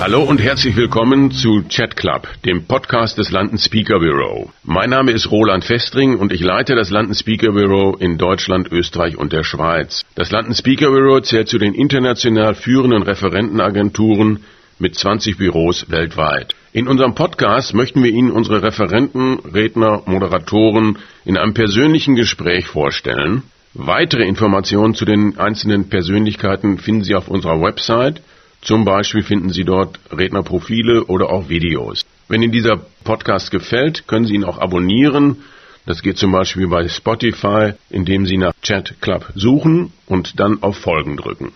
Hallo und herzlich willkommen zu Chat Club, dem Podcast des London Speaker Bureau. Mein Name ist Roland Festring und ich leite das London Speaker Bureau in Deutschland, Österreich und der Schweiz. Das London Speaker Bureau zählt zu den international führenden Referentenagenturen mit 20 Büros weltweit. In unserem Podcast möchten wir Ihnen unsere Referenten, Redner, Moderatoren in einem persönlichen Gespräch vorstellen. Weitere Informationen zu den einzelnen Persönlichkeiten finden Sie auf unserer Website zum Beispiel finden Sie dort Rednerprofile oder auch Videos. Wenn Ihnen dieser Podcast gefällt, können Sie ihn auch abonnieren. Das geht zum Beispiel bei Spotify, indem Sie nach Chat Club suchen und dann auf Folgen drücken.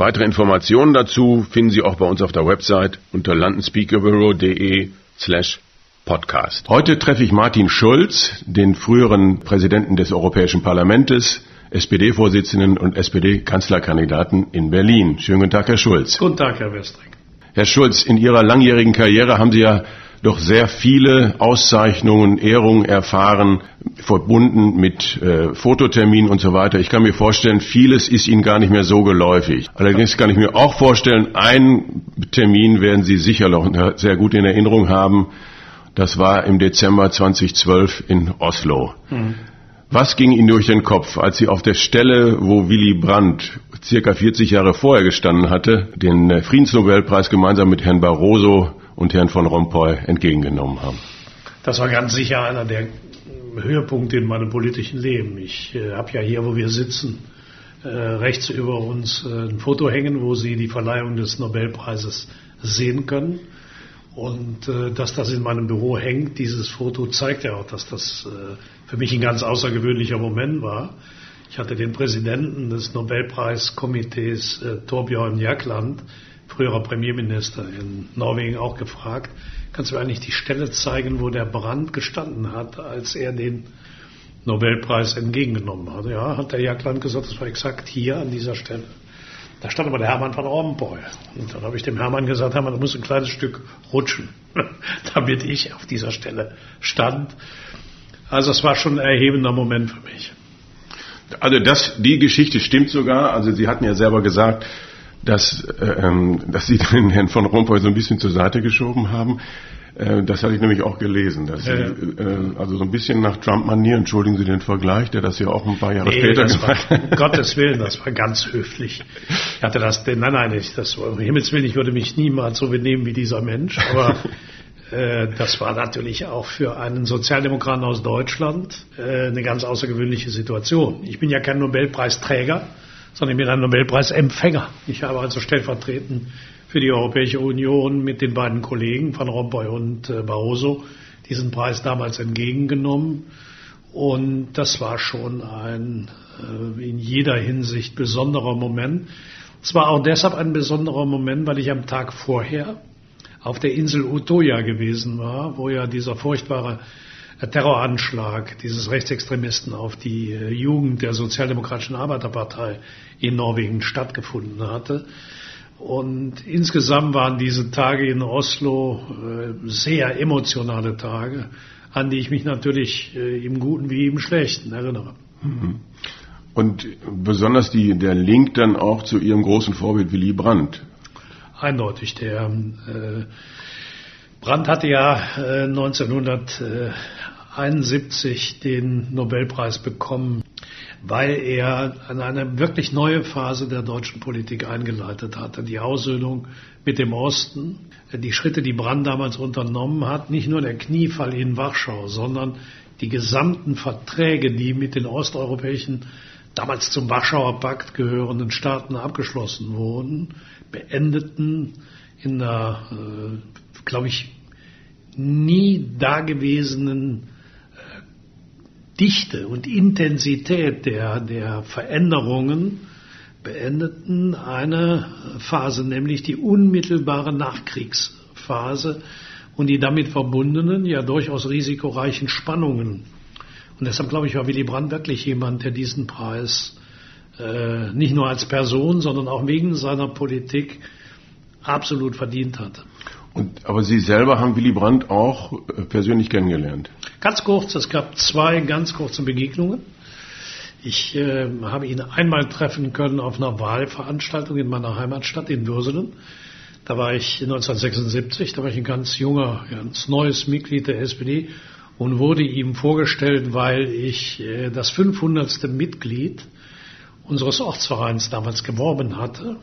Weitere Informationen dazu finden Sie auch bei uns auf der Website unter londonspeakerbureau.de slash podcast. Heute treffe ich Martin Schulz, den früheren Präsidenten des Europäischen Parlaments, SPD-Vorsitzenden und SPD-Kanzlerkandidaten in Berlin. Schönen guten Tag, Herr Schulz. Guten Tag, Herr Westring. Herr Schulz, in Ihrer langjährigen Karriere haben Sie ja doch sehr viele Auszeichnungen, Ehrungen erfahren, verbunden mit äh, Fototerminen und so weiter. Ich kann mir vorstellen, vieles ist Ihnen gar nicht mehr so geläufig. Allerdings kann ich mir auch vorstellen, einen Termin werden Sie sicher noch sehr gut in Erinnerung haben. Das war im Dezember 2012 in Oslo. Mhm. Was ging Ihnen durch den Kopf, als Sie auf der Stelle, wo Willy Brandt circa 40 Jahre vorher gestanden hatte, den äh, Friedensnobelpreis gemeinsam mit Herrn Barroso und Herrn von Rompuy entgegengenommen haben? Das war ganz sicher einer der Höhepunkte in meinem politischen Leben. Ich äh, habe ja hier, wo wir sitzen, äh, rechts über uns äh, ein Foto hängen, wo Sie die Verleihung des Nobelpreises sehen können. Und äh, dass das in meinem Büro hängt, dieses Foto zeigt ja auch, dass das äh, für mich ein ganz außergewöhnlicher Moment war. Ich hatte den Präsidenten des Nobelpreiskomitees äh, Torbjörn Jagland, früherer Premierminister in Norwegen, auch gefragt, kannst du mir eigentlich die Stelle zeigen, wo der Brand gestanden hat, als er den Nobelpreis entgegengenommen hat? Ja, hat der Jagland gesagt, das war exakt hier an dieser Stelle. Da stand aber der Hermann von Rompuy. Und dann habe ich dem Hermann gesagt, Hermann, du musst ein kleines Stück rutschen, damit ich auf dieser Stelle stand. Also es war schon ein erhebender Moment für mich. Also das, die Geschichte stimmt sogar. Also Sie hatten ja selber gesagt, dass, äh, ähm, dass Sie den Herrn von Rompuy so ein bisschen zur Seite geschoben haben. Äh, das hatte ich nämlich auch gelesen, dass Sie, äh, also so ein bisschen nach Trump-Manier, entschuldigen Sie den Vergleich, der das ja auch ein paar Jahre nee, später gemacht hat. Um Gottes Willen, das war ganz höflich. Ich hatte das, nein, nein, ich, das war, um Himmels Willen, ich würde mich niemals so benehmen wie dieser Mensch, aber äh, das war natürlich auch für einen Sozialdemokraten aus Deutschland äh, eine ganz außergewöhnliche Situation. Ich bin ja kein Nobelpreisträger, sondern ich bin ein Nobelpreisempfänger. Ich habe also stellvertretend für die Europäische Union mit den beiden Kollegen Van Rompuy und äh, Barroso diesen Preis damals entgegengenommen. Und das war schon ein äh, in jeder Hinsicht besonderer Moment. Es war auch deshalb ein besonderer Moment, weil ich am Tag vorher auf der Insel Utoya gewesen war, wo ja dieser furchtbare Terroranschlag dieses Rechtsextremisten auf die Jugend der Sozialdemokratischen Arbeiterpartei in Norwegen stattgefunden hatte. Und insgesamt waren diese Tage in Oslo äh, sehr emotionale Tage, an die ich mich natürlich äh, im Guten wie im Schlechten erinnere. Mhm. Und besonders die, der Link dann auch zu Ihrem großen Vorbild Willy Brandt. Eindeutig. Der äh, Brandt hatte ja äh, 1971 den Nobelpreis bekommen weil er eine wirklich neue Phase der deutschen Politik eingeleitet hatte. Die Aussöhnung mit dem Osten, die Schritte, die Brandt damals unternommen hat, nicht nur der Kniefall in Warschau, sondern die gesamten Verträge, die mit den osteuropäischen, damals zum Warschauer Pakt gehörenden Staaten abgeschlossen wurden, beendeten in einer, äh, glaube ich, nie dagewesenen Dichte und Intensität der, der Veränderungen beendeten eine Phase, nämlich die unmittelbare Nachkriegsphase und die damit verbundenen, ja durchaus risikoreichen Spannungen. Und deshalb glaube ich, war Willy Brandt wirklich jemand, der diesen Preis äh, nicht nur als Person, sondern auch wegen seiner Politik absolut verdient hat. Und, aber Sie selber haben Willy Brandt auch äh, persönlich kennengelernt? Ganz kurz, es gab zwei ganz kurze Begegnungen. Ich äh, habe ihn einmal treffen können auf einer Wahlveranstaltung in meiner Heimatstadt in Würselen. Da war ich 1976, da war ich ein ganz junger, ganz neues Mitglied der SPD und wurde ihm vorgestellt, weil ich äh, das 500. Mitglied unseres Ortsvereins damals geworben hatte.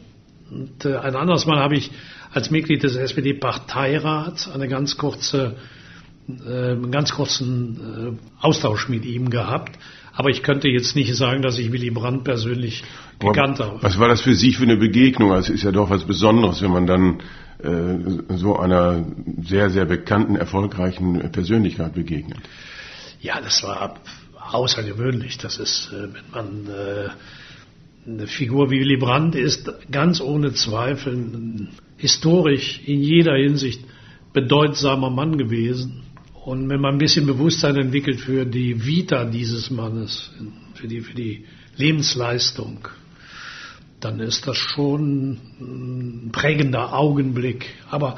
Und äh, ein anderes Mal habe ich als Mitglied des SPD-Parteirats eine ganz kurze, äh, einen ganz kurzen äh, Austausch mit ihm gehabt. Aber ich könnte jetzt nicht sagen, dass ich Willy Brandt persönlich gekannt habe. Was war das für Sie für eine Begegnung? Also es ist ja doch was Besonderes, wenn man dann äh, so einer sehr, sehr bekannten, erfolgreichen Persönlichkeit begegnet. Ja, das war außergewöhnlich. Das ist, äh, wenn man äh, eine Figur wie Willy Brandt ist, ganz ohne Zweifel ein historisch in jeder Hinsicht bedeutsamer Mann gewesen. Und wenn man ein bisschen Bewusstsein entwickelt für die Vita dieses Mannes, für die, für die Lebensleistung, dann ist das schon ein prägender Augenblick. Aber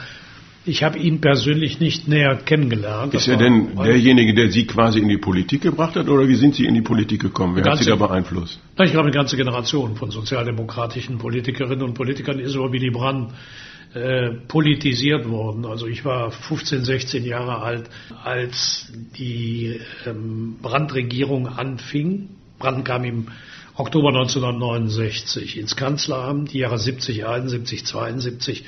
ich habe ihn persönlich nicht näher kennengelernt. Ist er denn derjenige, der Sie quasi in die Politik gebracht hat, oder wie sind Sie in die Politik gekommen? Wer ganze, hat Sie da beeinflusst? Ich glaube, eine ganze Generation von sozialdemokratischen Politikerinnen und Politikern ist über Willy Brandt äh, politisiert worden. Also ich war 15, 16 Jahre alt, als die ähm, Brandt-Regierung anfing. Brandt kam im Oktober 1969 ins Kanzleramt. Die Jahre 70, 71, 72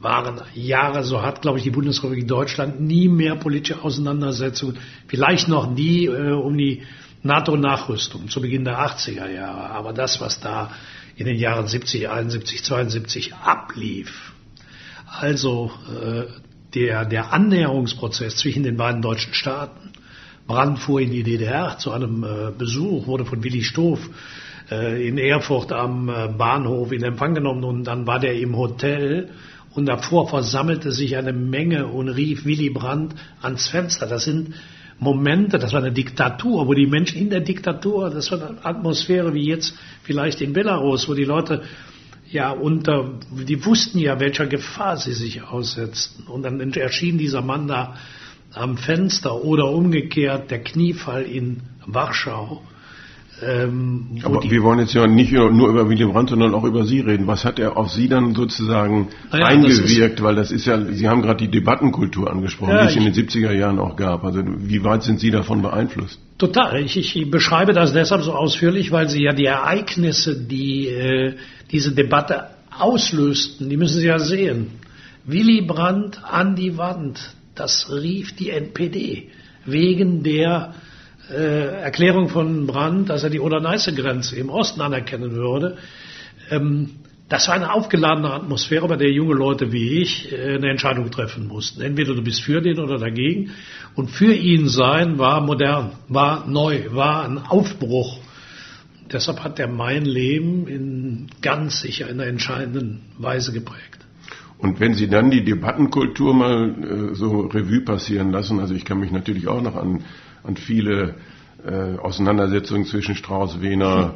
waren Jahre, so hat, glaube ich, die Bundesrepublik Deutschland nie mehr politische Auseinandersetzungen, vielleicht noch nie äh, um die NATO-Nachrüstung zu Beginn der 80er Jahre. Aber das, was da in den Jahren 70, 71, 72 ablief, also äh, der, der Annäherungsprozess zwischen den beiden deutschen Staaten, Brand fuhr in die DDR zu einem äh, Besuch, wurde von Willi Stoff äh, in Erfurt am äh, Bahnhof in Empfang genommen und dann war der im Hotel und davor versammelte sich eine Menge und rief Willy Brandt ans Fenster. Das sind Momente, das war eine Diktatur, wo die Menschen in der Diktatur, das war eine Atmosphäre wie jetzt vielleicht in Belarus, wo die Leute ja unter, die wussten ja, welcher Gefahr sie sich aussetzten. Und dann erschien dieser Mann da am Fenster oder umgekehrt der Kniefall in Warschau. Ähm, Aber wir wollen jetzt ja nicht nur über Willy Brandt, sondern auch über Sie reden. Was hat er auf Sie dann sozusagen ja, eingewirkt? Das Weil das ist ja, Sie haben gerade die Debattenkultur angesprochen, ja, die es in den 70er Jahren auch gab. Also wie weit sind Sie davon beeinflusst? Total. Ich, ich beschreibe das deshalb so ausführlich, weil Sie ja die Ereignisse, die äh, diese Debatte auslösten, die müssen Sie ja sehen. Willy Brandt an die Wand, das rief die NPD wegen der Erklärung von Brandt, dass er die Oder-Neiße-Grenze im Osten anerkennen würde. Ähm, das war eine aufgeladene Atmosphäre, bei der junge Leute wie ich äh, eine Entscheidung treffen mussten. Entweder du bist für den oder dagegen. Und für ihn sein war modern, war neu, war ein Aufbruch. Deshalb hat er mein Leben in ganz sicher in einer entscheidenden Weise geprägt. Und wenn Sie dann die Debattenkultur mal äh, so Revue passieren lassen, also ich kann mich natürlich auch noch an an viele äh, Auseinandersetzungen zwischen Strauß, Wehner,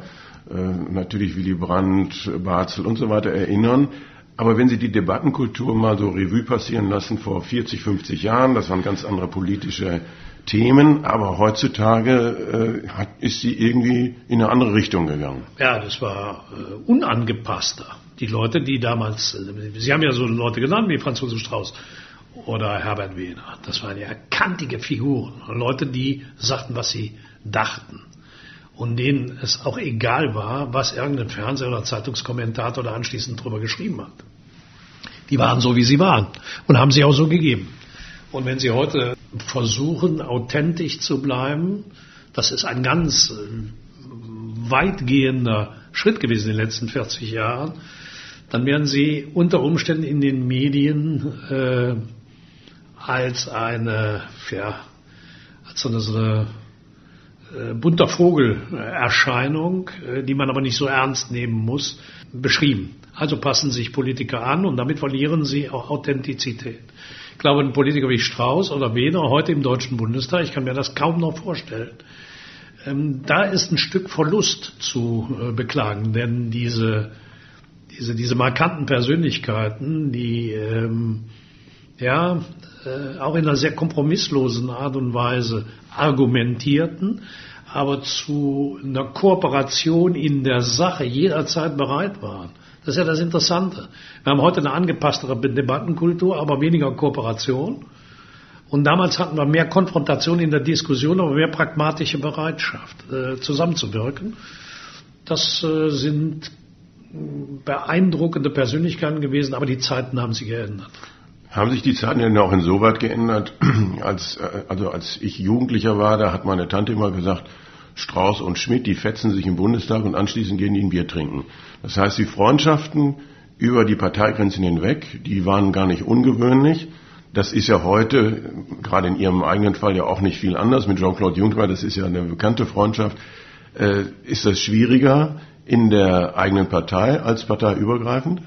äh, natürlich Willy Brandt, Barzel und so weiter erinnern. Aber wenn Sie die Debattenkultur mal so Revue passieren lassen vor 40, 50 Jahren, das waren ganz andere politische Themen, aber heutzutage äh, hat, ist sie irgendwie in eine andere Richtung gegangen. Ja, das war äh, unangepasster. Die Leute, die damals, äh, Sie haben ja so Leute genannt wie Franz Josef Strauß, oder Herbert Wehner. Das waren ja kantige Figuren. Leute, die sagten, was sie dachten. Und denen es auch egal war, was irgendein Fernseh- oder Zeitungskommentator da anschließend drüber geschrieben hat. Die waren so, wie sie waren und haben sie auch so gegeben. Und wenn Sie heute versuchen, authentisch zu bleiben, das ist ein ganz äh, weitgehender Schritt gewesen in den letzten 40 Jahren, dann werden Sie unter Umständen in den Medien äh, als eine, ja, als so eine, so eine äh, bunter Vogelerscheinung, äh, die man aber nicht so ernst nehmen muss, beschrieben. Also passen sich Politiker an und damit verlieren sie auch Authentizität. Ich glaube, ein Politiker wie Strauß oder Wehner heute im Deutschen Bundestag, ich kann mir das kaum noch vorstellen, ähm, da ist ein Stück Verlust zu äh, beklagen, denn diese, diese, diese markanten Persönlichkeiten, die ähm, ja, äh, auch in einer sehr kompromisslosen Art und Weise argumentierten, aber zu einer Kooperation in der Sache jederzeit bereit waren. Das ist ja das Interessante. Wir haben heute eine angepasstere Debattenkultur, aber weniger Kooperation. Und damals hatten wir mehr Konfrontation in der Diskussion, aber mehr pragmatische Bereitschaft, äh, zusammenzuwirken. Das äh, sind beeindruckende Persönlichkeiten gewesen, aber die Zeiten haben sich geändert. Haben sich die Zeiten denn auch insoweit geändert, als, äh, also als ich Jugendlicher war, da hat meine Tante immer gesagt, Strauß und Schmidt, die fetzen sich im Bundestag und anschließend gehen die ein Bier trinken. Das heißt, die Freundschaften über die Parteigrenzen hinweg, die waren gar nicht ungewöhnlich. Das ist ja heute, gerade in Ihrem eigenen Fall ja auch nicht viel anders mit Jean-Claude Juncker, das ist ja eine bekannte Freundschaft. Äh, ist das schwieriger in der eigenen Partei als parteiübergreifend?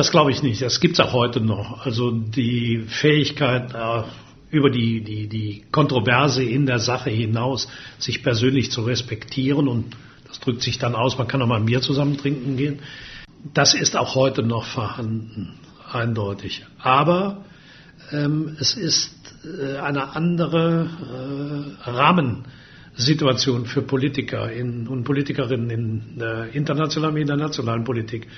Das glaube ich nicht. Das gibt es auch heute noch. Also die Fähigkeit, äh, über die, die, die Kontroverse in der Sache hinaus sich persönlich zu respektieren und das drückt sich dann aus, man kann auch mal ein Bier zusammen trinken gehen. Das ist auch heute noch vorhanden, eindeutig. Aber ähm, es ist äh, eine andere äh, Rahmensituation für Politiker in, und Politikerinnen in der internationalen wie in Politik.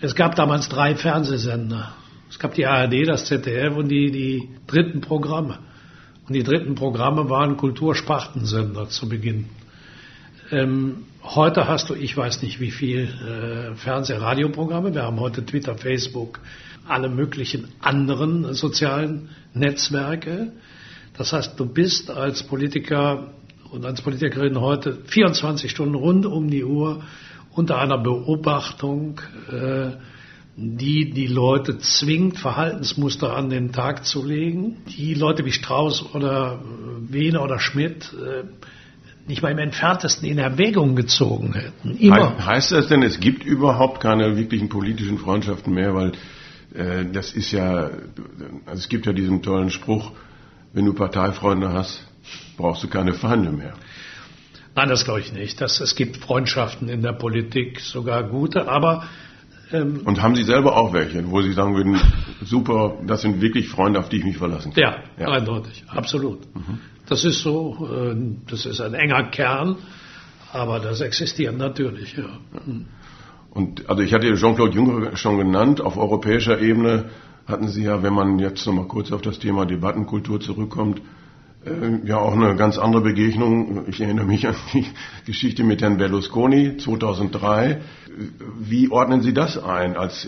Es gab damals drei Fernsehsender. Es gab die ARD, das ZDF und die, die dritten Programme. Und die dritten Programme waren Kulturspartensender zu Beginn. Ähm, heute hast du, ich weiß nicht wie viel äh, Fernseh-, Radioprogramme. Wir haben heute Twitter, Facebook, alle möglichen anderen sozialen Netzwerke. Das heißt, du bist als Politiker und als Politikerin heute 24 Stunden rund um die Uhr unter einer Beobachtung, äh, die die Leute zwingt, Verhaltensmuster an den Tag zu legen, die Leute wie Strauß oder Wehner oder Schmidt äh, nicht mal im entferntesten in Erwägung gezogen hätten. Immer. heißt das denn, es gibt überhaupt keine wirklichen politischen Freundschaften mehr, weil äh, das ist ja, also es gibt ja diesen tollen Spruch, wenn du Parteifreunde hast, brauchst du keine Feinde mehr. Nein, das glaube ich nicht. Das, es gibt Freundschaften in der Politik, sogar gute, aber ähm, und haben Sie selber auch welche, wo Sie sagen würden, super, das sind wirklich Freunde, auf die ich mich verlassen kann? Ja, ja. eindeutig, absolut. Mhm. Das ist so, äh, das ist ein enger Kern, aber das existiert natürlich. Ja. Mhm. Und also ich hatte Jean-Claude Juncker schon genannt, auf europäischer Ebene hatten Sie ja, wenn man jetzt noch mal kurz auf das Thema Debattenkultur zurückkommt, ja auch eine ganz andere Begegnung. Ich erinnere mich an die Geschichte mit Herrn Berlusconi 2003. Wie ordnen Sie das ein als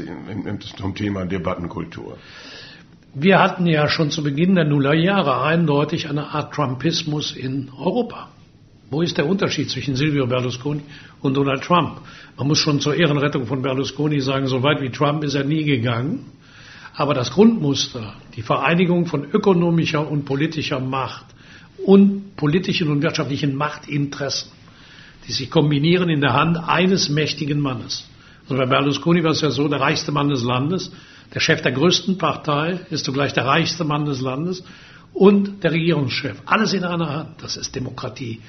zum Thema Debattenkultur? Wir hatten ja schon zu Beginn der Nullerjahre eindeutig eine Art Trumpismus in Europa. Wo ist der Unterschied zwischen Silvio Berlusconi und Donald Trump? Man muss schon zur Ehrenrettung von Berlusconi sagen, so weit wie Trump ist er nie gegangen. Aber das Grundmuster, die Vereinigung von ökonomischer und politischer Macht und politischen und wirtschaftlichen Machtinteressen, die sich kombinieren in der Hand eines mächtigen Mannes. Also bei Berlusconi war es ja so, der reichste Mann des Landes, der Chef der größten Partei ist zugleich der reichste Mann des Landes und der Regierungschef. Alles in einer Hand. Das ist Demokratie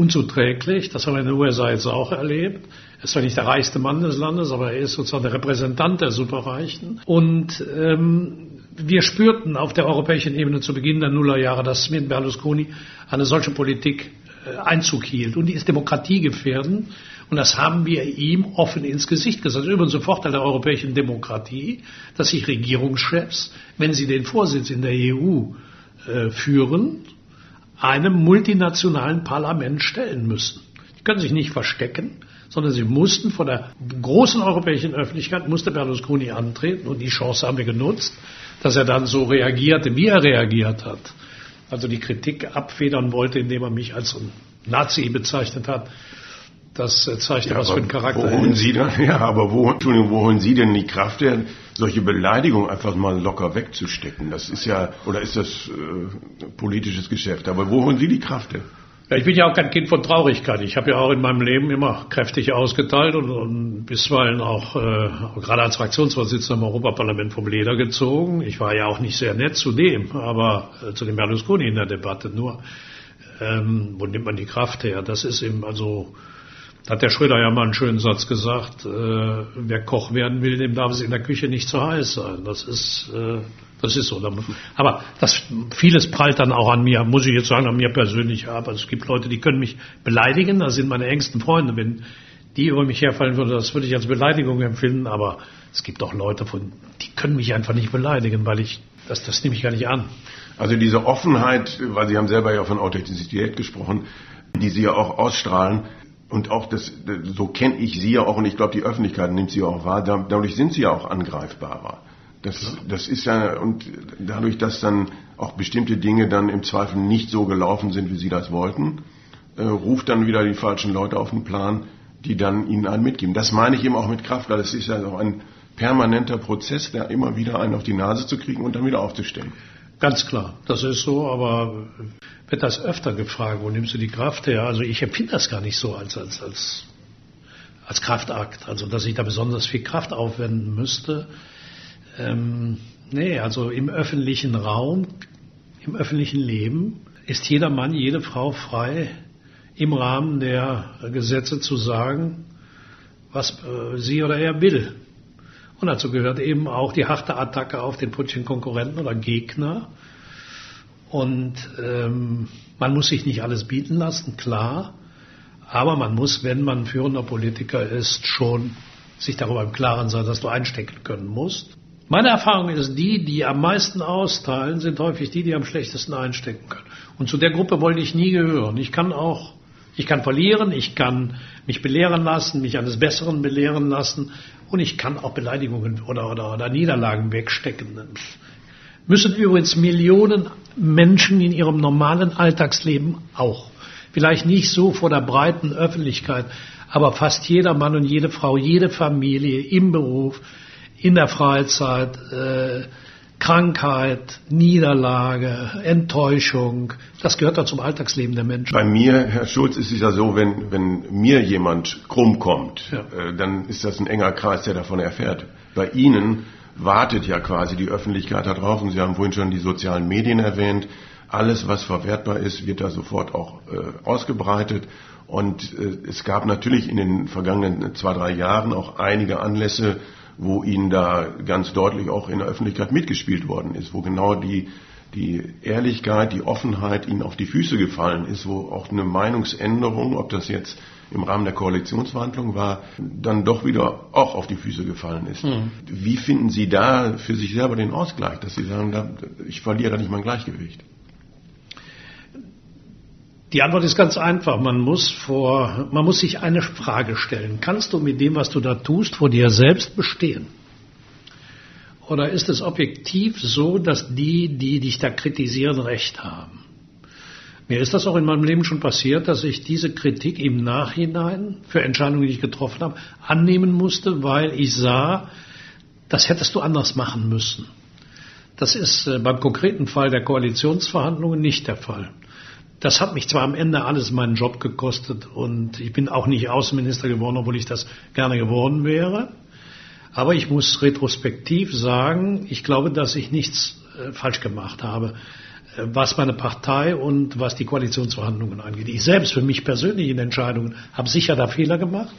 unzuträglich. Das haben wir in den USA jetzt auch erlebt. Er ist zwar nicht der reichste Mann des Landes, aber er ist sozusagen der Repräsentant der Superreichen. Und ähm, wir spürten auf der europäischen Ebene zu Beginn der Nullerjahre, dass mit Berlusconi eine solche Politik äh, Einzug hielt. Und die ist demokratiegefährdend. Und das haben wir ihm offen ins Gesicht gesagt. Übrigens ein Vorteil der europäischen Demokratie, dass sich Regierungschefs, wenn sie den Vorsitz in der EU äh, führen, einem multinationalen Parlament stellen müssen. Die können sich nicht verstecken, sondern sie mussten vor der großen europäischen Öffentlichkeit, musste Berlusconi antreten und die Chance haben wir genutzt, dass er dann so reagierte, wie er reagiert hat. Also die Kritik abfedern wollte, indem er mich als Nazi bezeichnet hat. Das äh, zeigt ja, was für ein Charakter wo holen Sie dann, Ja, aber wo, Entschuldigung, wo holen Sie denn die Kraft her, solche Beleidigungen einfach mal locker wegzustecken? Das ist ja, oder ist das äh, politisches Geschäft? Aber wo holen Sie die Kraft her? Ja, ich bin ja auch kein Kind von Traurigkeit. Ich habe ja auch in meinem Leben immer kräftig ausgeteilt und, und bisweilen auch äh, gerade als Fraktionsvorsitzender im Europaparlament vom Leder gezogen. Ich war ja auch nicht sehr nett zu dem, aber äh, zu dem Berlusconi in der Debatte. Nur, ähm, wo nimmt man die Kraft her? Das ist eben also Da hat der Schröder ja mal einen schönen Satz gesagt, äh, wer Koch werden will, dem darf es in der Küche nicht zu heiß sein. Das ist, äh, das ist so. Aber das, vieles prallt dann auch an mir, muss ich jetzt sagen, an mir persönlich ab. Also es gibt Leute, die können mich beleidigen, das sind meine engsten Freunde. Wenn die über mich herfallen würde, das würde ich als Beleidigung empfinden. Aber es gibt auch Leute, von, die können mich einfach nicht beleidigen, weil ich, das, das nehme ich gar nicht an. Also diese Offenheit, weil Sie haben selber ja von Authentizität gesprochen, die Sie ja auch ausstrahlen, und auch das, so kenne ich sie ja auch und ich glaube, die Öffentlichkeit nimmt sie auch wahr. Dadurch sind sie ja auch angreifbarer. Das, das ist ja, und dadurch, dass dann auch bestimmte Dinge dann im Zweifel nicht so gelaufen sind, wie sie das wollten, äh, ruft dann wieder die falschen Leute auf den Plan, die dann ihnen einen mitgeben. Das meine ich eben auch mit Kraft, weil das ist ja auch ein permanenter Prozess, der immer wieder einen auf die Nase zu kriegen und dann wieder aufzustellen. Ganz klar, das ist so, aber wird das öfter gefragt, wo nimmst du die Kraft her? Also ich empfinde das gar nicht so als, als, als, als Kraftakt, also dass ich da besonders viel Kraft aufwenden müsste. Ähm, nee, also im öffentlichen Raum, im öffentlichen Leben ist jeder Mann, jede Frau frei, im Rahmen der Gesetze zu sagen, was äh, sie oder er will. Und dazu gehört eben auch die harte Attacke auf den politischen Konkurrenten oder Gegner. Und ähm, man muss sich nicht alles bieten lassen, klar. Aber man muss, wenn man führender Politiker ist, schon sich darüber im Klaren sein, dass du einstecken können musst. Meine Erfahrung ist, die, die am meisten austeilen, sind häufig die, die am schlechtesten einstecken können. Und zu der Gruppe wollte ich nie gehören. Ich kann auch, ich kann verlieren, ich kann mich belehren lassen, mich eines Besseren belehren lassen, und ich kann auch Beleidigungen oder, oder, oder Niederlagen wegstecken. Müssen übrigens Millionen Menschen in ihrem normalen Alltagsleben auch. Vielleicht nicht so vor der breiten Öffentlichkeit, aber fast jeder Mann und jede Frau, jede Familie im Beruf, in der Freizeit, äh, Krankheit, Niederlage, Enttäuschung, das gehört da zum Alltagsleben der Menschen. Bei mir, Herr Schulz, ist es ja so, wenn, wenn mir jemand krumm kommt, ja. äh, dann ist das ein enger Kreis, der davon erfährt. Bei Ihnen wartet ja quasi die Öffentlichkeit darauf und Sie haben vorhin schon die sozialen Medien erwähnt. Alles, was verwertbar ist, wird da sofort auch äh, ausgebreitet. Und äh, es gab natürlich in den vergangenen zwei, drei Jahren auch einige Anlässe, wo ihnen da ganz deutlich auch in der Öffentlichkeit mitgespielt worden ist, wo genau die, die Ehrlichkeit, die Offenheit ihnen auf die Füße gefallen ist, wo auch eine Meinungsänderung, ob das jetzt im Rahmen der Koalitionsverhandlungen war, dann doch wieder auch auf die Füße gefallen ist. Mhm. Wie finden Sie da für sich selber den Ausgleich, dass Sie sagen, ich verliere da nicht mein Gleichgewicht? Die Antwort ist ganz einfach. Man muss vor, man muss sich eine Frage stellen. Kannst du mit dem, was du da tust, vor dir selbst bestehen? Oder ist es objektiv so, dass die, die dich da kritisieren, recht haben? Mir ist das auch in meinem Leben schon passiert, dass ich diese Kritik im Nachhinein für Entscheidungen, die ich getroffen habe, annehmen musste, weil ich sah, das hättest du anders machen müssen. Das ist äh, beim konkreten Fall der Koalitionsverhandlungen nicht der Fall. Das hat mich zwar am Ende alles meinen Job gekostet und ich bin auch nicht Außenminister geworden, obwohl ich das gerne geworden wäre. Aber ich muss retrospektiv sagen, ich glaube, dass ich nichts äh, falsch gemacht habe, äh, was meine Partei und was die Koalitionsverhandlungen angeht. Ich selbst für mich persönlich in Entscheidungen habe sicher da Fehler gemacht.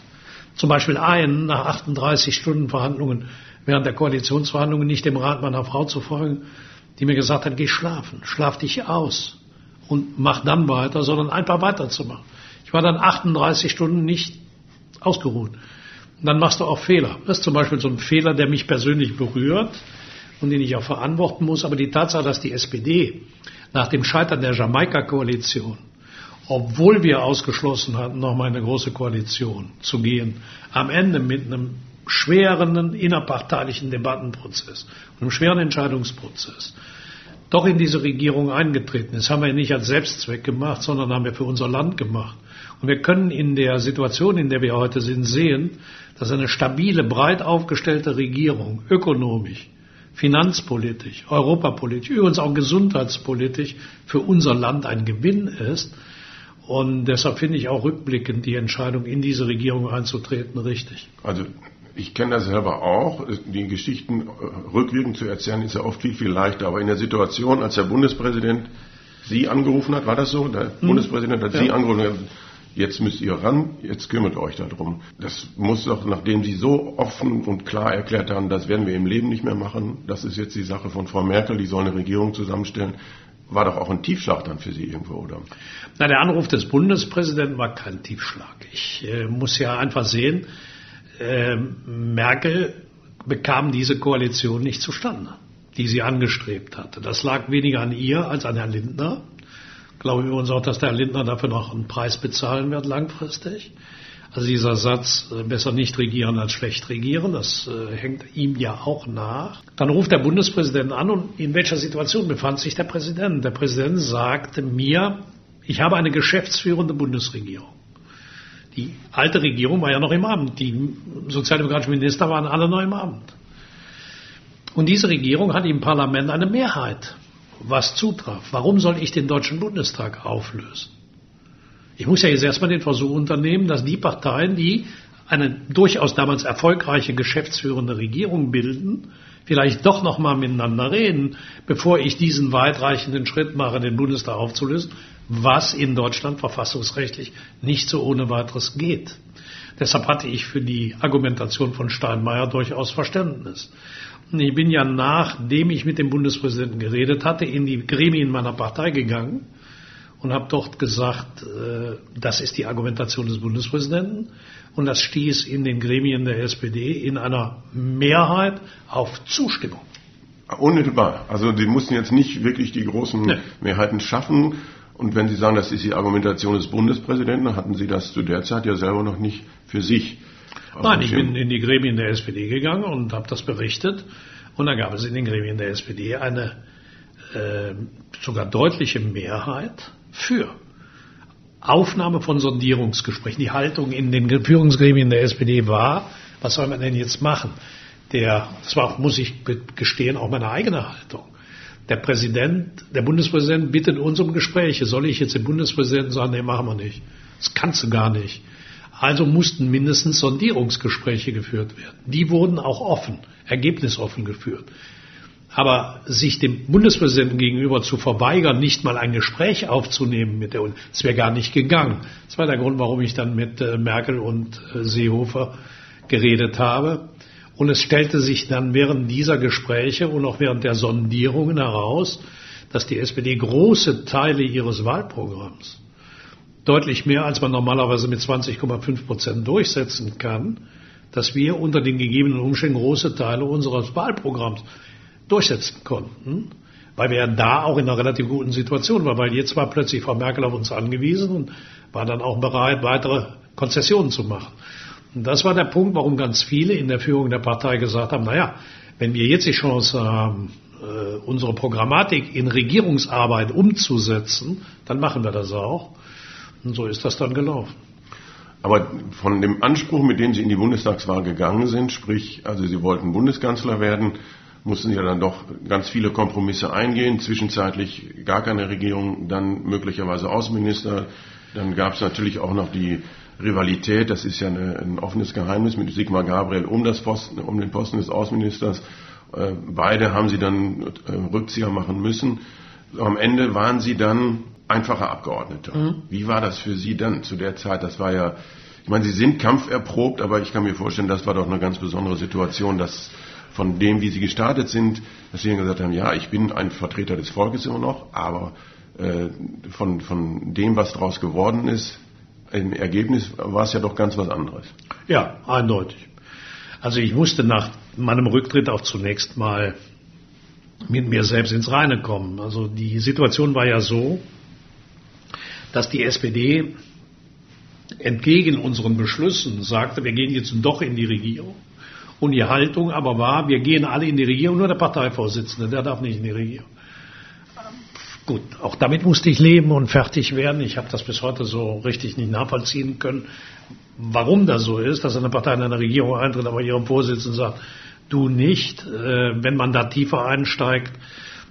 Zum Beispiel einen nach 38 Stunden Verhandlungen während der Koalitionsverhandlungen nicht dem Rat meiner Frau zu folgen, die mir gesagt hat, geh schlafen, schlaf dich aus und mach dann weiter, sondern einfach weiterzumachen. Ich war dann 38 Stunden nicht ausgeruht. Und dann machst du auch Fehler. Das ist zum Beispiel so ein Fehler, der mich persönlich berührt und den ich auch verantworten muss. Aber die Tatsache, dass die SPD nach dem Scheitern der Jamaika-Koalition, obwohl wir ausgeschlossen hatten, nochmal eine große Koalition zu gehen, am Ende mit einem schweren innerparteilichen Debattenprozess, einem schweren Entscheidungsprozess, doch in diese Regierung eingetreten ist. Haben wir nicht als Selbstzweck gemacht, sondern haben wir für unser Land gemacht. Und wir können in der Situation, in der wir heute sind, sehen, dass eine stabile, breit aufgestellte Regierung ökonomisch, finanzpolitisch, europapolitisch, übrigens auch gesundheitspolitisch für unser Land ein Gewinn ist. Und deshalb finde ich auch rückblickend die Entscheidung, in diese Regierung einzutreten, richtig. Also ich kenne das selber auch. Die Geschichten äh, rückwirkend zu erzählen ist ja oft viel, viel leichter. Aber in der Situation, als der Bundespräsident Sie angerufen hat, war das so? Der hm. Bundespräsident hat ja. Sie angerufen. jetzt müsst ihr ran, jetzt kümmert euch darum. Das muss doch, nachdem Sie so offen und klar erklärt haben, das werden wir im Leben nicht mehr machen, das ist jetzt die Sache von Frau Merkel, die soll eine Regierung zusammenstellen, war doch auch ein Tiefschlag dann für Sie irgendwo, oder? Na, der Anruf des Bundespräsidenten war kein Tiefschlag. Ich äh, muss ja einfach sehen, äh, Merkel bekam diese Koalition nicht zustande, die sie angestrebt hatte. Das lag weniger an ihr als an Herrn Lindner. Ich glaube übrigens auch, dass der Herr Lindner dafür noch einen Preis bezahlen wird langfristig. Also dieser Satz, äh, besser nicht regieren als schlecht regieren, das äh, hängt ihm ja auch nach. Dann ruft der Bundespräsident an und in welcher Situation befand sich der Präsident? Der Präsident sagte mir, ich habe eine geschäftsführende Bundesregierung. Die alte Regierung war ja noch im Amt. Die sozialdemokratischen Minister waren alle noch im Amt. Und diese Regierung hat im Parlament eine Mehrheit, was zutraf. Warum soll ich den Deutschen Bundestag auflösen? Ich muss ja jetzt erstmal den Versuch unternehmen, dass die Parteien, die eine durchaus damals erfolgreiche geschäftsführende Regierung bilden, vielleicht doch noch mal miteinander reden, bevor ich diesen weitreichenden Schritt mache, den Bundestag aufzulösen, was in Deutschland verfassungsrechtlich nicht so ohne weiteres geht. Deshalb hatte ich für die Argumentation von Steinmeier durchaus Verständnis. Ich bin ja nachdem ich mit dem Bundespräsidenten geredet hatte, in die Gremien meiner Partei gegangen und habe dort gesagt, äh, das ist die Argumentation des Bundespräsidenten und das stieß in den Gremien der SPD in einer Mehrheit auf Zustimmung. Unmittelbar. Also die mussten jetzt nicht wirklich die großen nee. Mehrheiten schaffen. Und wenn Sie sagen, das ist die Argumentation des Bundespräsidenten, dann hatten Sie das zu der Zeit ja selber noch nicht für sich. Nein, ich bin in die Gremien der SPD gegangen und habe das berichtet. Und da gab es in den Gremien der SPD eine äh, sogar deutliche Mehrheit für Aufnahme von Sondierungsgesprächen. Die Haltung in den Führungsgremien der SPD war, was soll man denn jetzt machen? Der, das war, muss ich gestehen, auch meine eigene Haltung. Der Präsident, der Bundespräsident bittet uns um Gespräche. Soll ich jetzt dem Bundespräsidenten sagen, nee, machen wir nicht. Das kannst du gar nicht. Also mussten mindestens Sondierungsgespräche geführt werden. Die wurden auch offen, ergebnisoffen geführt. Aber sich dem Bundespräsidenten gegenüber zu verweigern, nicht mal ein Gespräch aufzunehmen mit der Union, das wäre gar nicht gegangen. Das war der Grund, warum ich dann mit äh, Merkel und äh, Seehofer geredet habe. Und es stellte sich dann während dieser Gespräche und auch während der Sondierungen heraus, dass die SPD große Teile ihres Wahlprogramms, deutlich mehr als man normalerweise mit 20,5 Prozent durchsetzen kann, dass wir unter den gegebenen Umständen große Teile unseres Wahlprogramms durchsetzen konnten, weil wir da auch in einer relativ guten Situation waren, weil jetzt war plötzlich Frau Merkel auf uns angewiesen und war dann auch bereit, weitere Konzessionen zu machen. Und das war der Punkt, warum ganz viele in der Führung der Partei gesagt haben, naja, wenn wir jetzt die Chance haben, äh, unsere Programmatik in Regierungsarbeit umzusetzen, dann machen wir das auch. Und so ist das dann gelaufen. Aber von dem Anspruch, mit dem Sie in die Bundestagswahl gegangen sind, sprich, also Sie wollten Bundeskanzler werden, mussten ja dann doch ganz viele Kompromisse eingehen. Zwischenzeitlich gar keine Regierung, dann möglicherweise Außenminister. Dann gab es natürlich auch noch die Rivalität, das ist ja eine, ein offenes Geheimnis mit Sigmar Gabriel um, das Posten, um den Posten des Außenministers. Äh, beide haben sie dann äh, Rückzieher machen müssen. Am Ende waren sie dann einfacher Abgeordneter. Mhm. Wie war das für Sie dann zu der Zeit? Das war ja, ich meine, Sie sind kampferprobt, aber ich kann mir vorstellen, das war doch eine ganz besondere Situation, dass von dem, wie sie gestartet sind, dass sie dann gesagt haben, ja, ich bin ein Vertreter des Volkes immer noch, aber äh, von, von dem, was daraus geworden ist, im Ergebnis war es ja doch ganz was anderes. Ja, eindeutig. Also ich musste nach meinem Rücktritt auch zunächst mal mit mir selbst ins Reine kommen. Also die Situation war ja so, dass die SPD entgegen unseren Beschlüssen sagte, wir gehen jetzt doch in die Regierung. Und die Haltung aber war, wir gehen alle in die Regierung, nur der Parteivorsitzende, der darf nicht in die Regierung. Gut, auch damit musste ich leben und fertig werden. Ich habe das bis heute so richtig nicht nachvollziehen können, warum das so ist, dass eine Partei in eine Regierung eintritt, aber ihrem Vorsitzenden sagt, du nicht. Äh, wenn man da tiefer einsteigt,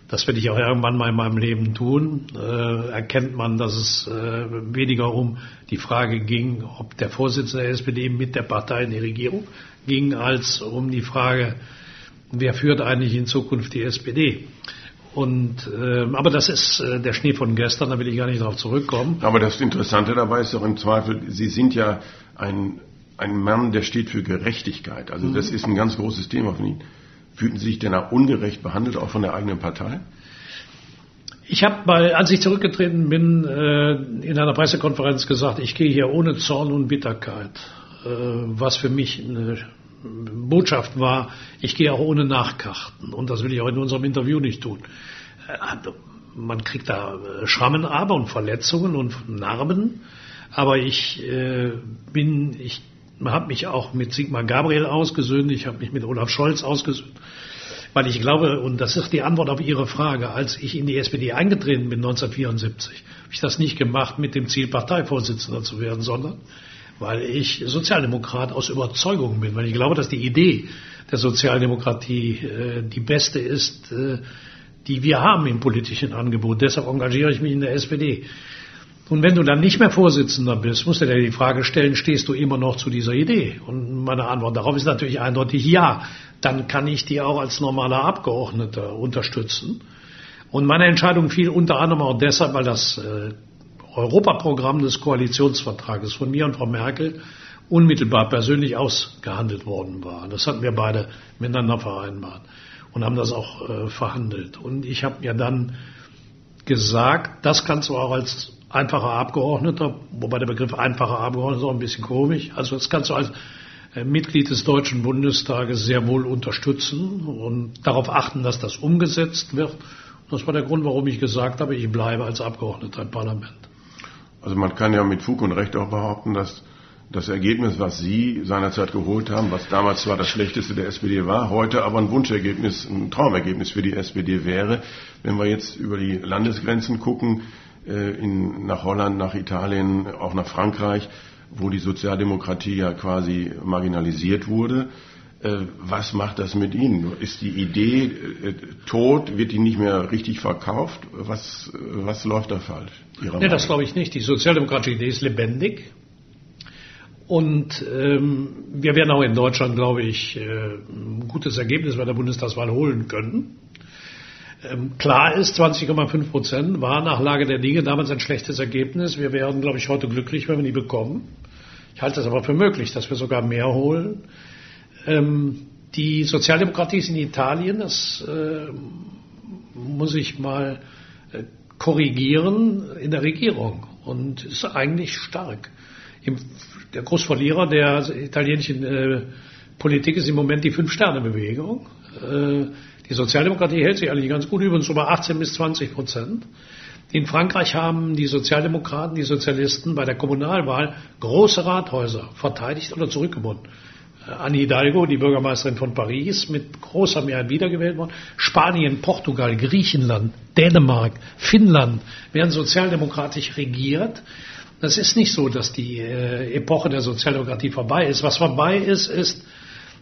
das werde ich auch irgendwann mal in meinem Leben tun, äh, erkennt man, dass es äh, weniger um die Frage ging, ob der Vorsitzende der SPD mit der Partei in die Regierung ging, als um die Frage, wer führt eigentlich in Zukunft die SPD. Und, äh, aber das ist äh, der Schnee von gestern, da will ich gar nicht darauf zurückkommen. Aber das Interessante dabei ist doch im Zweifel, Sie sind ja ein, ein Mann, der steht für Gerechtigkeit. Also mhm. das ist ein ganz großes Thema von Ihnen. Fühlten Sie sich denn auch ungerecht behandelt, auch von der eigenen Partei? Ich habe mal, als ich zurückgetreten bin, äh, in einer Pressekonferenz gesagt, ich gehe hier ohne Zorn und Bitterkeit, was für mich eine Botschaft war, ich gehe auch ohne Nachkarten. Und das will ich auch in unserem Interview nicht tun. Äh, man kriegt da äh, Schrammen aber und Verletzungen und Narben. Aber ich äh, bin, ich habe mich auch mit Sigmar Gabriel ausgesöhnt, ich habe mich mit Olaf Scholz ausgesöhnt. Weil ich glaube, und das ist die Antwort auf Ihre Frage, als ich in die SPD eingetreten bin 1974, habe ich das nicht gemacht mit dem Ziel, Parteivorsitzender zu werden, sondern weil ich Sozialdemokrat aus Überzeugung bin, weil ich glaube, dass die Idee der Sozialdemokratie äh, die beste ist, äh, die wir haben im politischen Angebot. Deshalb engagiere ich mich in der SPD. Und wenn du dann nicht mehr Vorsitzender bist, musst du dir die Frage stellen, stehst du immer noch zu dieser Idee? Und meine Antwort darauf ist natürlich eindeutig ja. Dann kann ich die auch als normaler Abgeordneter unterstützen. Und meine Entscheidung fiel unter anderem auch deshalb, weil das äh, Europaprogramm des Koalitionsvertrages von mir und Frau Merkel unmittelbar persönlich ausgehandelt worden war. Das hatten wir beide miteinander vereinbart und haben das auch äh, verhandelt. Und ich habe mir dann gesagt, das kannst du auch als einfacher Abgeordneter, wobei der Begriff einfacher Abgeordneter ist auch ein bisschen komisch, also das kannst du als äh, Mitglied des Deutschen Bundestages sehr wohl unterstützen und darauf achten, dass das umgesetzt wird. Das war der Grund, warum ich gesagt habe, ich bleibe als Abgeordneter im Parlament. Also man kann ja mit Fug und Recht auch behaupten, dass das Ergebnis, was Sie seinerzeit geholt haben, was damals zwar das schlechteste der SPD war, heute aber ein Wunschergebnis, ein Traumergebnis für die SPD wäre. Wenn wir jetzt über die Landesgrenzen gucken, äh, in, nach Holland, nach Italien, auch nach Frankreich, wo die Sozialdemokratie ja quasi marginalisiert wurde, was macht das mit Ihnen? Ist die Idee äh, tot? Wird die nicht mehr richtig verkauft? Was, was läuft da falsch? Nee, das glaube ich nicht. Die sozialdemokratische Idee ist lebendig. Und ähm, wir werden auch in Deutschland, glaube ich, äh, ein gutes Ergebnis bei der Bundestagswahl holen können. Ähm, klar ist, 20,5 Prozent war nach Lage der Dinge damals ein schlechtes Ergebnis. Wir wären, glaube ich, heute glücklich, wenn wir die bekommen. Ich halte es aber für möglich, dass wir sogar mehr holen. Ähm, die Sozialdemokratie ist in Italien, das äh, muss ich mal äh, korrigieren, in der Regierung und ist eigentlich stark. Im, der Großverlierer der italienischen äh, Politik ist im Moment die Fünf-Sterne-Bewegung. Äh, die Sozialdemokratie hält sich eigentlich ganz gut, übrigens über 18 bis 20 Prozent. In Frankreich haben die Sozialdemokraten, die Sozialisten bei der Kommunalwahl große Rathäuser verteidigt oder zurückgewonnen. Anne Hidalgo, die Bürgermeisterin von Paris, mit großer Mehrheit wiedergewählt worden. Spanien, Portugal, Griechenland, Dänemark, Finnland werden sozialdemokratisch regiert. Das ist nicht so, dass die äh, Epoche der Sozialdemokratie vorbei ist. Was vorbei ist, ist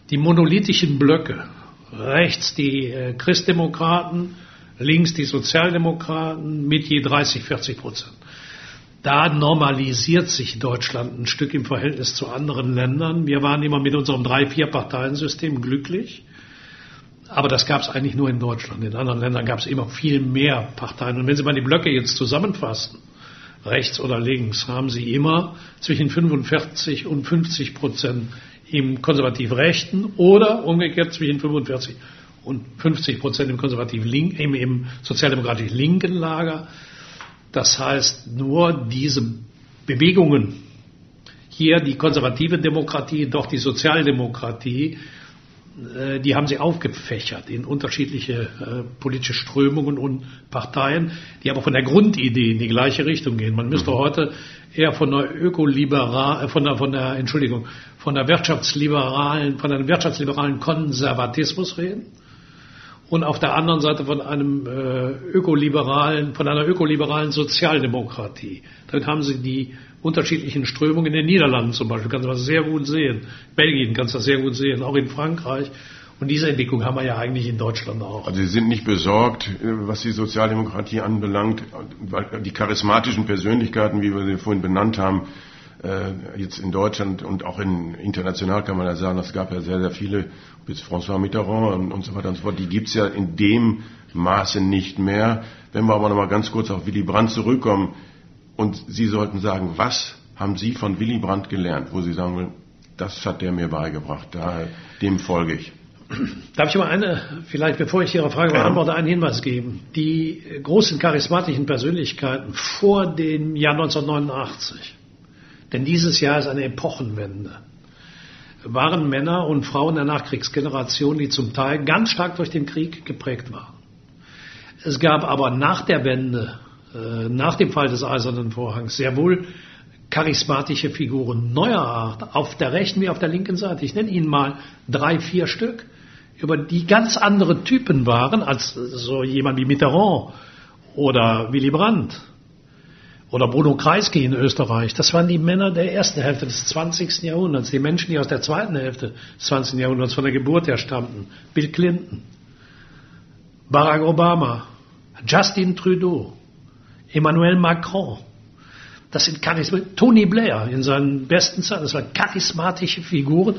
die monolithischen Blöcke. Rechts die äh, Christdemokraten, links die Sozialdemokraten mit je 30, 40 Prozent. Da normalisiert sich Deutschland ein Stück im Verhältnis zu anderen Ländern. Wir waren immer mit unserem Drei-Vier-Parteien-System glücklich. Aber das gab es eigentlich nur in Deutschland. In anderen Ländern gab es immer viel mehr Parteien. Und wenn Sie mal die Blöcke jetzt zusammenfassen, rechts oder links, haben Sie immer zwischen 45 und 50 Prozent im konservativ rechten oder umgekehrt zwischen 45 und 50 Prozent im konservativ linken, im sozialdemokratisch linken Lager. Das heißt, nur diese Bewegungen, hier die konservative Demokratie, doch die Sozialdemokratie, äh, die haben sie aufgefächert in unterschiedliche äh, politische Strömungen und Parteien, die aber von der Grundidee in die gleiche Richtung gehen. Man müsste mhm. heute eher von der ökoliberal, äh, von der, von der, Entschuldigung, von der wirtschaftsliberalen, von einem wirtschaftsliberalen Konservatismus reden und auf der anderen Seite von einem äh, ökoliberalen, von einer ökoliberalen Sozialdemokratie. Dann haben Sie die unterschiedlichen Strömungen in den Niederlanden zum Beispiel, kannst du das sehr gut sehen. Belgien kannst du das sehr gut sehen, auch in Frankreich. Und diese Entwicklung haben wir ja eigentlich in Deutschland auch. Also Sie sind nicht besorgt, was die Sozialdemokratie anbelangt, weil die charismatischen Persönlichkeiten, wie wir sie vorhin benannt haben, äh, jetzt in Deutschland und auch in, international kann man ja sagen, es gab ja sehr, sehr viele, bis François Mitterrand und, und so weiter und so fort, die gibt's ja in dem Maße nicht mehr. Wenn wir aber noch mal ganz kurz auf Willy Brandt zurückkommen und Sie sollten sagen, was haben Sie von Willy Brandt gelernt, wo Sie sagen, das hat der mir beigebracht, da, dem folge ich. Darf ich mal eine, vielleicht bevor ich Ihre Frage beantworte, einen Hinweis geben? Die großen charismatischen Persönlichkeiten vor dem Jahr 1989, denn dieses Jahr ist eine Epochenwende, waren Männer und Frauen der Nachkriegsgeneration, die zum Teil ganz stark durch den Krieg geprägt waren. Es gab aber nach der Wende, äh, nach dem Fall des Eisernen Vorhangs, sehr wohl charismatische Figuren neuer Art, auf der rechten wie auf der linken Seite. Ich nenne Ihnen mal drei, vier Stück über die ganz andere Typen waren als so jemand wie Mitterrand oder Willy Brandt oder Bruno Kreisky in Österreich. Das waren die Männer der ersten Hälfte des 20. Jahrhunderts, die Menschen, die aus der zweiten Hälfte des 20. Jahrhunderts von der Geburt her stammten. Bill Clinton, Barack Obama, Justin Trudeau, Emmanuel Macron. Das sind Tony Blair in seinen besten Zeiten. Das waren charismatische Figuren,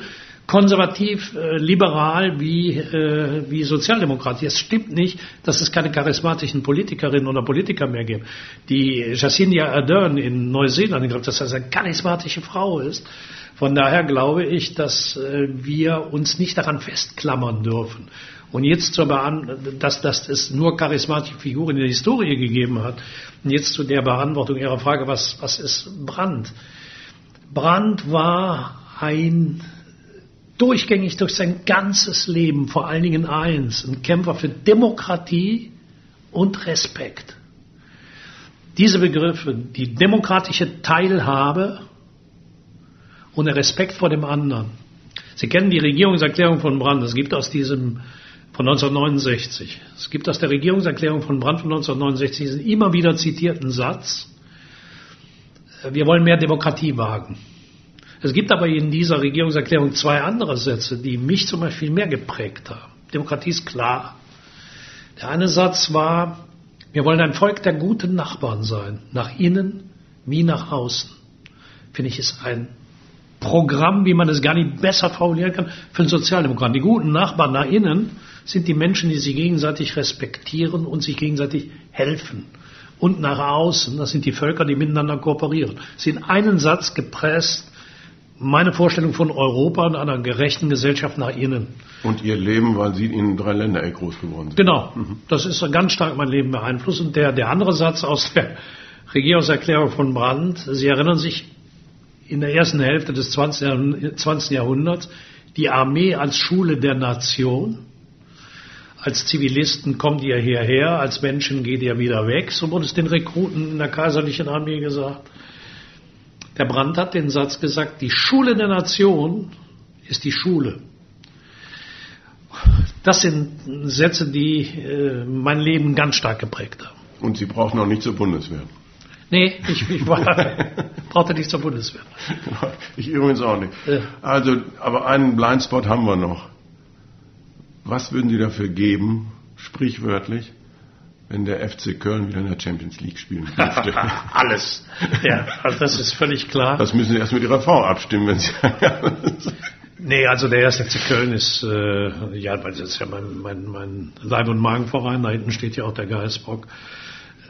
konservativ, äh, liberal wie, äh, wie Sozialdemokratie. Es stimmt nicht, dass es keine charismatischen Politikerinnen oder Politiker mehr gibt. Die Jacinda Ardern in Neuseeland, ich glaube, dass das eine charismatische Frau ist. Von daher glaube ich, dass äh, wir uns nicht daran festklammern dürfen. Und jetzt zur Beantwortung, dass, dass es nur charismatische Figuren in der Historie gegeben hat. Und jetzt zu der Beantwortung Ihrer Frage, was, was ist Brandt? Brandt war ein durchgängig durch sein ganzes Leben vor allen Dingen eins, ein Kämpfer für Demokratie und Respekt. Diese Begriffe, die demokratische Teilhabe und der Respekt vor dem anderen. Sie kennen die Regierungserklärung von Brandt. Es gibt aus diesem von 1969. Es gibt aus der Regierungserklärung von Brandt von 1969 diesen immer wieder zitierten Satz, wir wollen mehr Demokratie wagen. Es gibt aber in dieser Regierungserklärung zwei andere Sätze, die mich zum Beispiel mehr geprägt haben. Demokratie ist klar. Der eine Satz war, wir wollen ein Volk der guten Nachbarn sein, nach innen wie nach außen. Finde ich, ist ein Programm, wie man es gar nicht besser formulieren kann, für einen Sozialdemokraten. Die guten Nachbarn nach innen sind die Menschen, die sich gegenseitig respektieren und sich gegenseitig helfen. Und nach außen, das sind die Völker, die miteinander kooperieren. Sie in einen Satz gepresst meine Vorstellung von Europa und einer gerechten Gesellschaft nach innen. Und Ihr Leben, weil Sie in drei Ländereck groß geworden sind. Genau. Mhm. Das ist ganz stark mein Leben beeinflusst. Und der, der andere Satz aus der Regierungserklärung von Brandt, Sie erinnern sich, in der ersten Hälfte des 20. 20. Jahrhunderts, die Armee als Schule der Nation. Als Zivilisten kommt ihr hierher, als Menschen geht ihr wieder weg. So wurde es den Rekruten in der kaiserlichen Armee gesagt. Der Brandt hat den Satz gesagt, die Schule der Nation ist die Schule. Das sind Sätze, die äh, mein Leben ganz stark geprägt haben. Und Sie brauchen noch nicht zur Bundeswehr. Nee, ich, ich war, brauchte nicht zur Bundeswehr. Ich übrigens auch nicht. Ja. Also, aber einen Blindspot haben wir noch. Was würden Sie dafür geben, sprichwörtlich, wenn der FC Köln wieder in der Champions League spielen dürfte. Alles. Ja, also das ist völlig klar. Das müssen Sie erst mit Ihrer Frau abstimmen, wenn Sie. nee, also der erste FC Köln ist, äh, ja, weil das ist ja mein, mein, mein Leib- und Magenverein, da hinten steht ja auch der Geistbock.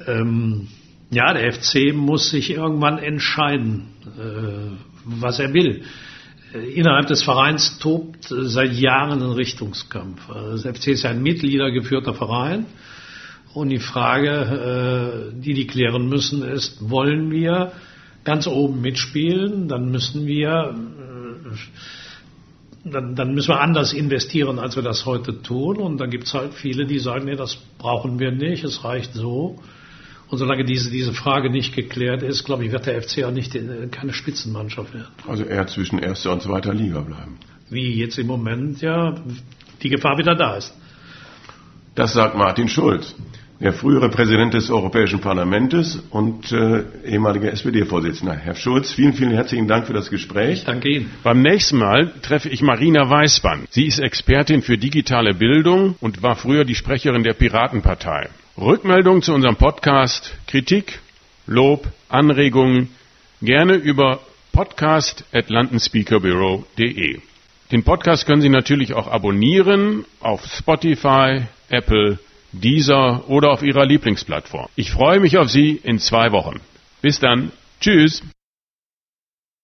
Ähm, ja, der FC muss sich irgendwann entscheiden, äh, was er will. Äh, innerhalb des Vereins tobt seit Jahren ein Richtungskampf. Also das FC ist ja ein mitgliedergeführter Verein. Und die Frage, äh, die die klären müssen, ist, wollen wir ganz oben mitspielen, dann müssen wir, äh, dann, dann müssen wir anders investieren, als wir das heute tun. Und dann gibt es halt viele, die sagen, nee, das brauchen wir nicht, es reicht so. Und solange diese, diese Frage nicht geklärt ist, glaube ich, wird der FC auch nicht äh, keine Spitzenmannschaft werden. Also eher zwischen erster und zweiter Liga bleiben. Wie jetzt im Moment ja die Gefahr wieder da ist. Das sagt Martin Schulz der frühere Präsident des Europäischen Parlaments und äh, ehemaliger SPD-Vorsitzender. Herr Schulz, vielen, vielen herzlichen Dank für das Gespräch. Danke Ihnen. Beim nächsten Mal treffe ich Marina Weißband. Sie ist Expertin für digitale Bildung und war früher die Sprecherin der Piratenpartei. Rückmeldung zu unserem Podcast, Kritik, Lob, Anregungen gerne über podcast@landenspeakerbureau.de. Den Podcast können Sie natürlich auch abonnieren auf Spotify, Apple dieser oder auf Ihrer Lieblingsplattform. Ich freue mich auf Sie in zwei Wochen. Bis dann. Tschüss.